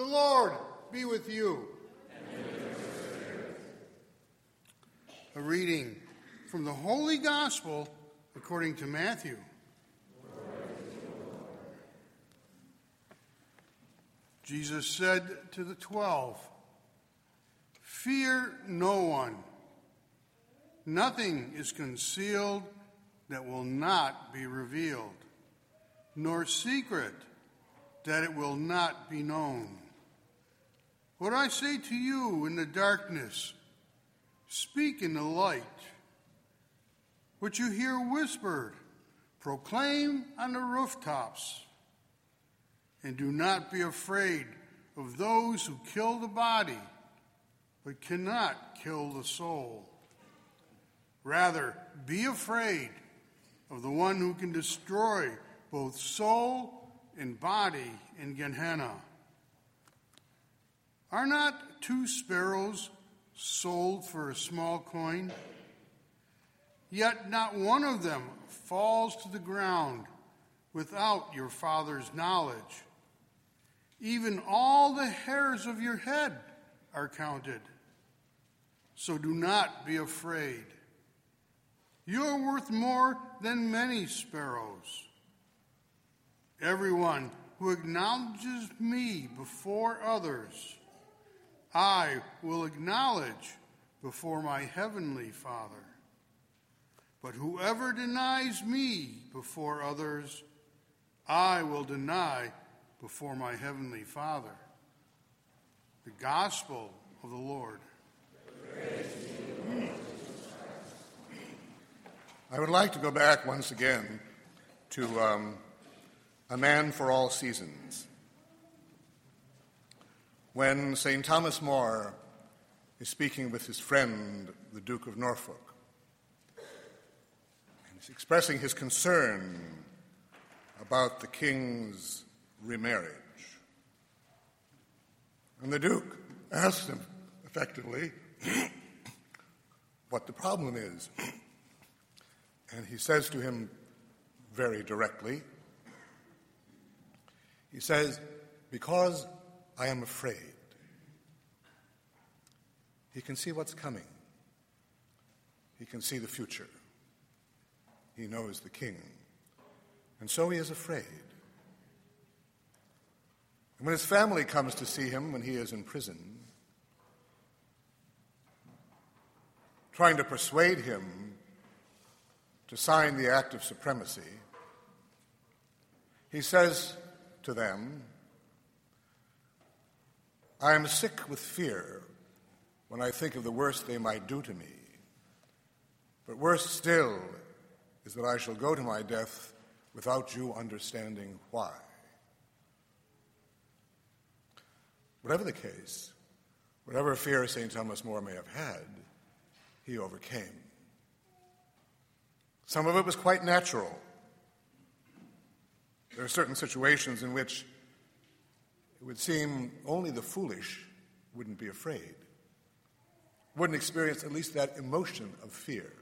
The Lord be with you. A reading from the Holy Gospel according to Matthew. Jesus said to the twelve, Fear no one. Nothing is concealed that will not be revealed, nor secret that it will not be known. What I say to you in the darkness, speak in the light. What you hear whispered, proclaim on the rooftops. And do not be afraid of those who kill the body, but cannot kill the soul. Rather, be afraid of the one who can destroy both soul and body in Gehenna. Are not two sparrows sold for a small coin? Yet not one of them falls to the ground without your Father's knowledge. Even all the hairs of your head are counted. So do not be afraid. You are worth more than many sparrows. Everyone who acknowledges me before others, I will acknowledge before my heavenly Father. But whoever denies me before others, I will deny before my heavenly Father. The Gospel of the Lord. I would like to go back once again to um, A Man for All Seasons. When St. Thomas More is speaking with his friend, the Duke of Norfolk, and he's expressing his concern about the king's remarriage. And the Duke asks him effectively what the problem is. And he says to him very directly, he says, Because I am afraid. He can see what's coming, he can see the future. He knows the king. And so he is afraid. And when his family comes to see him when he is in prison, trying to persuade him to sign the Act of Supremacy, he says to them, I am sick with fear when I think of the worst they might do to me. But worse still is that I shall go to my death without you understanding why. Whatever the case, whatever fear St. Thomas More may have had, he overcame. Some of it was quite natural. There are certain situations in which it would seem only the foolish wouldn't be afraid, wouldn't experience at least that emotion of fear.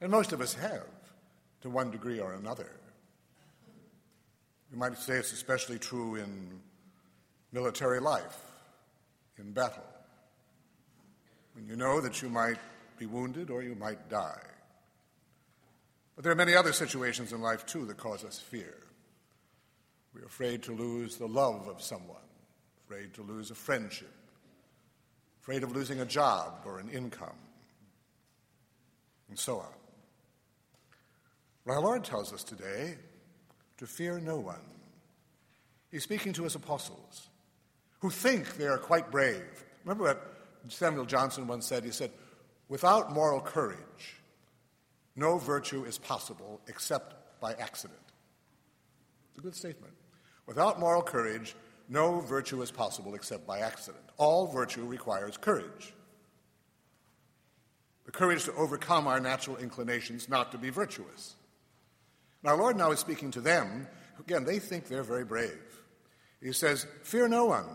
And most of us have, to one degree or another. You might say it's especially true in military life, in battle, when you know that you might be wounded or you might die. But there are many other situations in life, too, that cause us fear. We're afraid to lose the love of someone, afraid to lose a friendship, afraid of losing a job or an income, and so on. But our Lord tells us today to fear no one. He's speaking to his apostles who think they are quite brave. Remember what Samuel Johnson once said? He said, Without moral courage, no virtue is possible except by accident. It's a good statement. Without moral courage, no virtue is possible except by accident. All virtue requires courage. The courage to overcome our natural inclinations not to be virtuous. And our Lord now is speaking to them. Again, they think they're very brave. He says, Fear no one.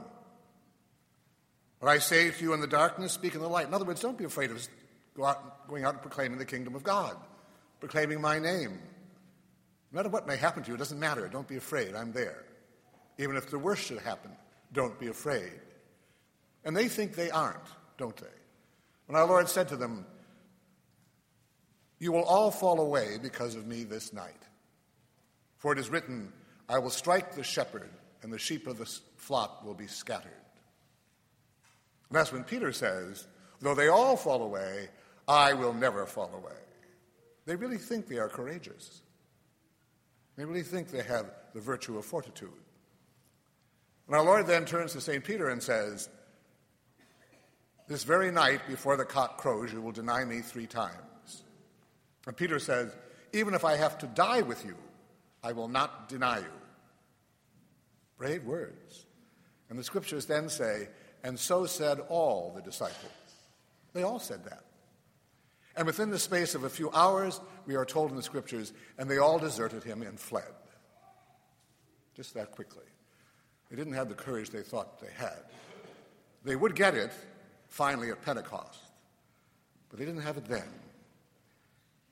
What I say to you in the darkness, speak in the light. In other words, don't be afraid of go out, going out and proclaiming the kingdom of God, proclaiming my name. No matter what may happen to you, it doesn't matter. Don't be afraid. I'm there. Even if the worst should happen, Don't be afraid. And they think they aren't, don't they? When our Lord said to them, You will all fall away because of me this night. For it is written, I will strike the shepherd, and the sheep of the flock will be scattered. And that's when Peter says, Though they all fall away, I will never fall away. They really think they are courageous. They really think they have the virtue of fortitude. And our Lord then turns to St. Peter and says, This very night before the cock crows, you will deny me three times. And Peter says, Even if I have to die with you, I will not deny you. Brave words. And the scriptures then say, And so said all the disciples. They all said that. And within the space of a few hours, we are told in the scriptures, and they all deserted him and fled. Just that quickly. They didn't have the courage they thought they had. They would get it finally at Pentecost, but they didn't have it then.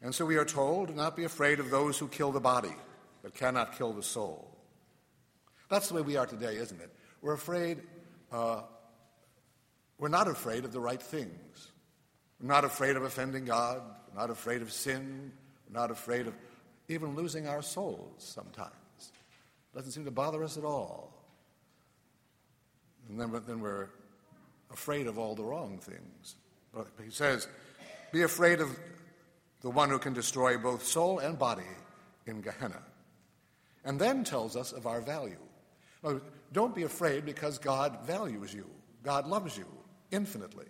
And so we are told do not be afraid of those who kill the body, but cannot kill the soul. That's the way we are today, isn't it? We're afraid, uh, we're not afraid of the right things. We're not afraid of offending God. We're not afraid of sin. We're not afraid of even losing our souls sometimes. It doesn't seem to bother us at all. And then, then we're afraid of all the wrong things. But he says, Be afraid of the one who can destroy both soul and body in Gehenna. And then tells us of our value. Don't be afraid because God values you, God loves you infinitely.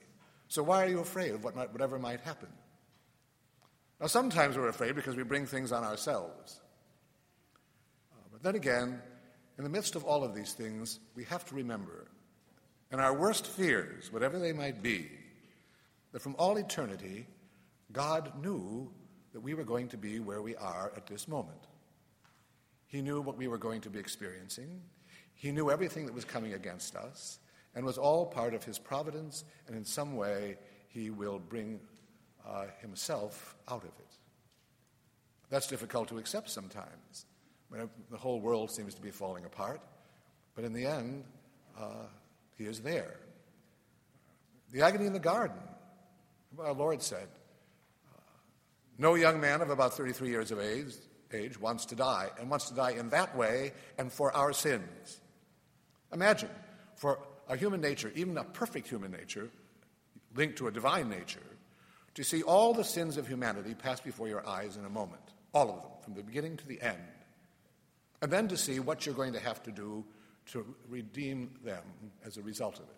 So why are you afraid of what might, whatever might happen? Now, sometimes we're afraid because we bring things on ourselves. Uh, but then again, in the midst of all of these things, we have to remember, in our worst fears, whatever they might be, that from all eternity, God knew that we were going to be where we are at this moment. He knew what we were going to be experiencing. He knew everything that was coming against us and was all part of his providence, and in some way he will bring uh, himself out of it. That's difficult to accept sometimes. When the whole world seems to be falling apart, but in the end, uh, he is there. The agony in the garden. Our Lord said, No young man of about 33 years of age, age wants to die, and wants to die in that way and for our sins. Imagine, for a human nature, even a perfect human nature, linked to a divine nature, to see all the sins of humanity pass before your eyes in a moment, all of them, from the beginning to the end, and then to see what you're going to have to do to redeem them as a result of it.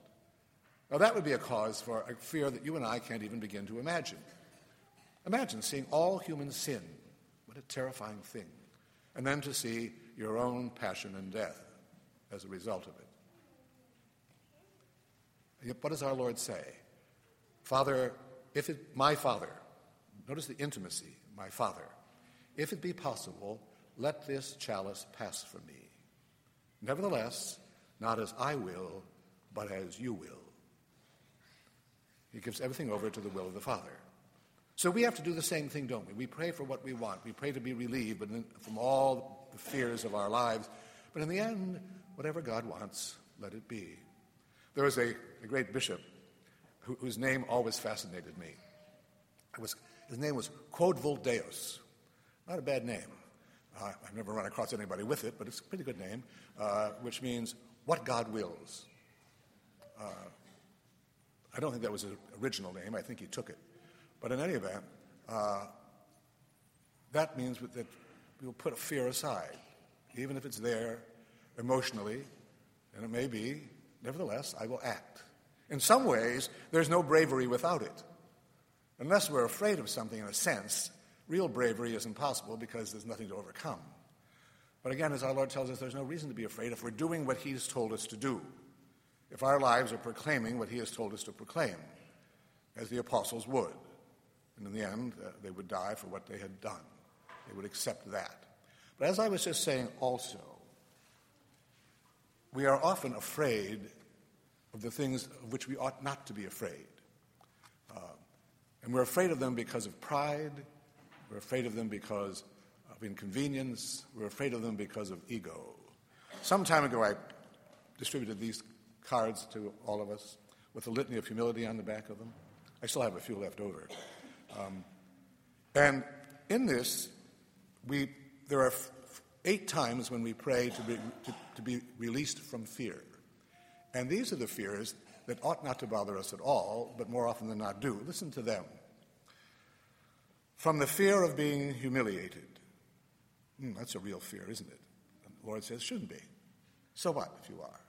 Now, that would be a cause for a fear that you and I can't even begin to imagine. Imagine seeing all human sin. What a terrifying thing. And then to see your own passion and death as a result of it. Yet, What does our Lord say? Father, if it, my Father, notice the intimacy, my Father, if it be possible, let this chalice pass from me. Nevertheless, not as I will, but as you will. He gives everything over to the will of the Father. So we have to do the same thing, don't we? We pray for what we want. We pray to be relieved from all the fears of our lives. But in the end, whatever God wants, let it be. There was a, a great bishop who, whose name always fascinated me. Was, his name was Quod Vult Deus. Not a bad name. Uh, I've never run across anybody with it, but it's a pretty good name, uh, which means what God wills. Uh, I don't think that was his original name. I think he took it. But in any event, uh, that means that we'll put a fear aside, even if it's there emotionally, and it may be Nevertheless, I will act. In some ways, there's no bravery without it. Unless we're afraid of something in a sense, real bravery is impossible because there's nothing to overcome. But again, as our Lord tells us, there's no reason to be afraid if we're doing what He's told us to do. If our lives are proclaiming what He has told us to proclaim, as the apostles would. And in the end, uh, they would die for what they had done. They would accept that. But as I was just saying also, we are often afraid of the things of which we ought not to be afraid. Uh, and we're afraid of them because of pride, we're afraid of them because of inconvenience, we're afraid of them because of ego. Some time ago, I distributed these cards to all of us with a litany of humility on the back of them. I still have a few left over. Um, and in this, we, there are f- eight times when we pray to be, to, to be released from fear. And these are the fears that ought not to bother us at all, but more often than not do. Listen to them. From the fear of being humiliated. Hmm, that's a real fear, isn't it? And the Lord says, shouldn't be. So what if you are?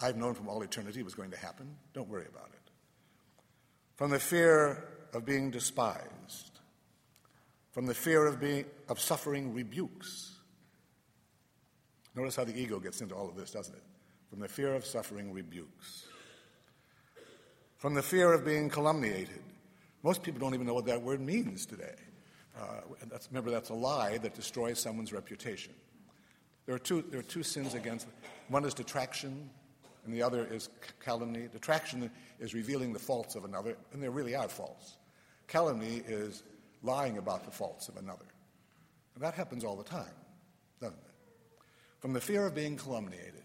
I've known from all eternity it was going to happen. Don't worry about it. From the fear of being despised. From the fear of, being, of suffering rebukes. Notice how the ego gets into all of this, doesn't it? From the fear of suffering rebukes. From the fear of being calumniated. Most people don't even know what that word means today. Uh, that's, remember, that's a lie that destroys someone's reputation. There are two, there are two sins against. One is detraction, and the other is calumny. Detraction is revealing the faults of another, and they really are faults. Calumny is lying about the faults of another. And that happens all the time, doesn't it? From the fear of being calumniated.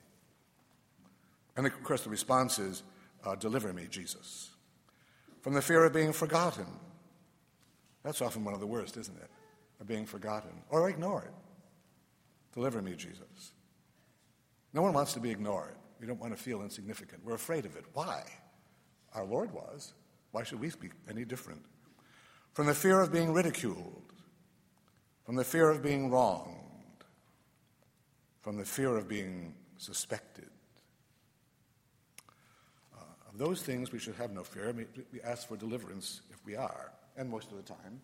And of course, the response is, uh, Deliver me, Jesus. From the fear of being forgotten. That's often one of the worst, isn't it? Of being forgotten or ignored. Deliver me, Jesus. No one wants to be ignored. We don't want to feel insignificant. We're afraid of it. Why? Our Lord was. Why should we be any different? From the fear of being ridiculed, from the fear of being wronged, from the fear of being suspected. Those things, we should have no fear. We ask for deliverance if we are, and most of the time,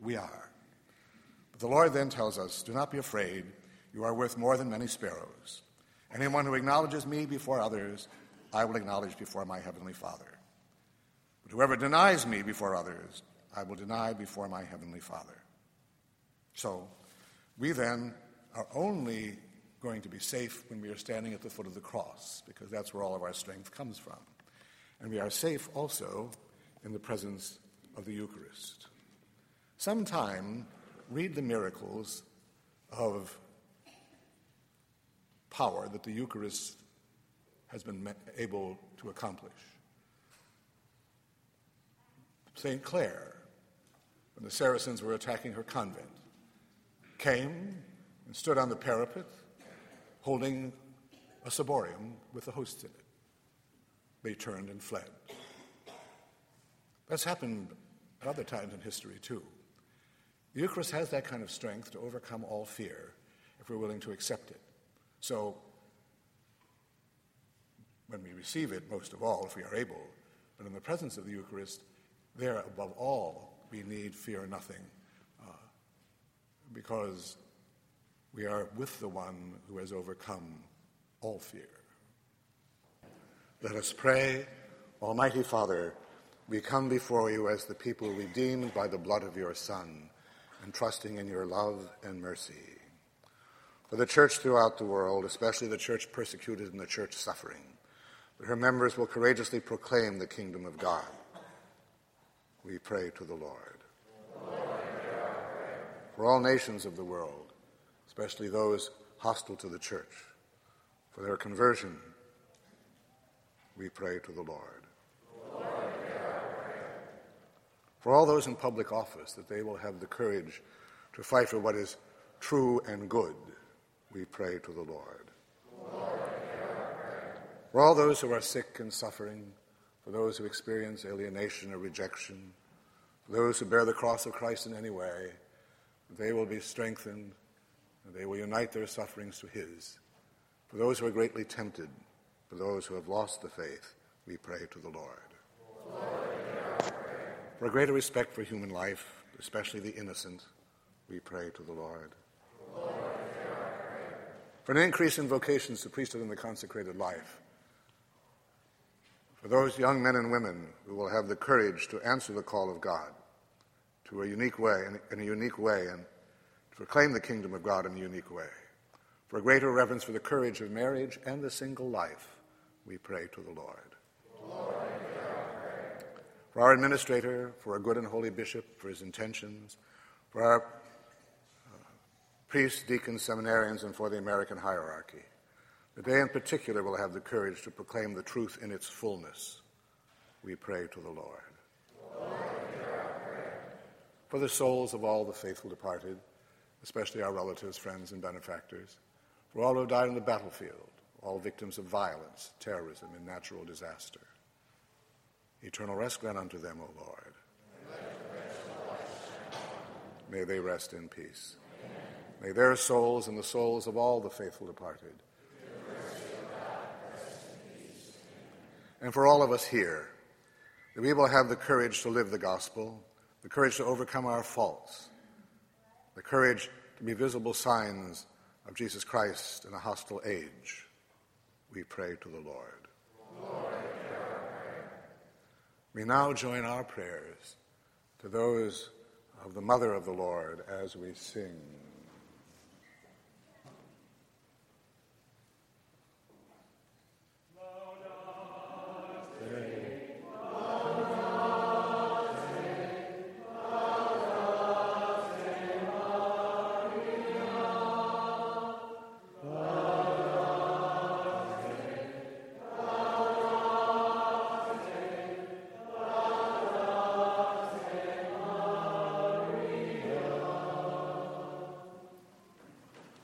we are. But the Lord then tells us, Do not be afraid. You are worth more than many sparrows. Anyone who acknowledges me before others, I will acknowledge before my heavenly Father. But whoever denies me before others, I will deny before my heavenly Father. So, we then are only going to be safe when we are standing at the foot of the cross, because that's where all of our strength comes from. And we are safe also in the presence of the Eucharist. Sometime read the miracles of power that the Eucharist has been able to accomplish. St. Clare, when the Saracens were attacking her convent, came and stood on the parapet holding a ciborium with the hosts in it. They turned and fled. That's happened at other times in history, too. The Eucharist has that kind of strength to overcome all fear if we're willing to accept it. So, when we receive it, most of all, if we are able, but in the presence of the Eucharist, there above all, we need fear nothing, uh, because we are with the one who has overcome all fear. Let us pray. Almighty Father, we come before you as the people redeemed by the blood of your Son and trusting in your love and mercy. For the church throughout the world, especially the church persecuted and the church suffering, that her members will courageously proclaim the kingdom of God. We pray to the Lord. Lord for all nations of the world, especially those hostile to the church, for their conversion, we pray to the Lord. for all those in public office, that they will have the courage to fight for what is true and good, we pray to the Lord. Lord for all those who are sick and suffering, for those who experience alienation or rejection, for those who bear the cross of Christ in any way, they will be strengthened, they will unite their sufferings to His. For those who are greatly tempted, for those who have lost the faith, we pray to the Lord. Lord for a greater respect for human life, especially the innocent, we pray to the Lord. Lord for an increase in vocations to priesthood and the consecrated life. For those young men and women who will have the courage to answer the call of God to a unique way, in a unique way, and to proclaim the kingdom of God in a unique way. For a greater reverence for the courage of marriage and the single life, we pray to the Lord. Lord for our administrator, for a good and holy bishop, for his intentions, for our uh, priests, deacons, seminarians, and for the American hierarchy, that they in particular will have the courage to proclaim the truth in its fullness. We pray to the Lord. Lord For the souls of all the faithful departed, especially our relatives, friends, and benefactors, for all who have died on the battlefield, all victims of violence, terrorism, and natural disaster. Eternal rest grant unto them, O Lord. May they rest in peace. May their souls and the souls of all the faithful departed. And for all of us here, that we will have the courage to live the gospel, the courage to overcome our faults, the courage to be visible signs of Jesus Christ in a hostile age. We pray to the Lord. Lord we now join our prayers to those of the Mother of the Lord as we sing.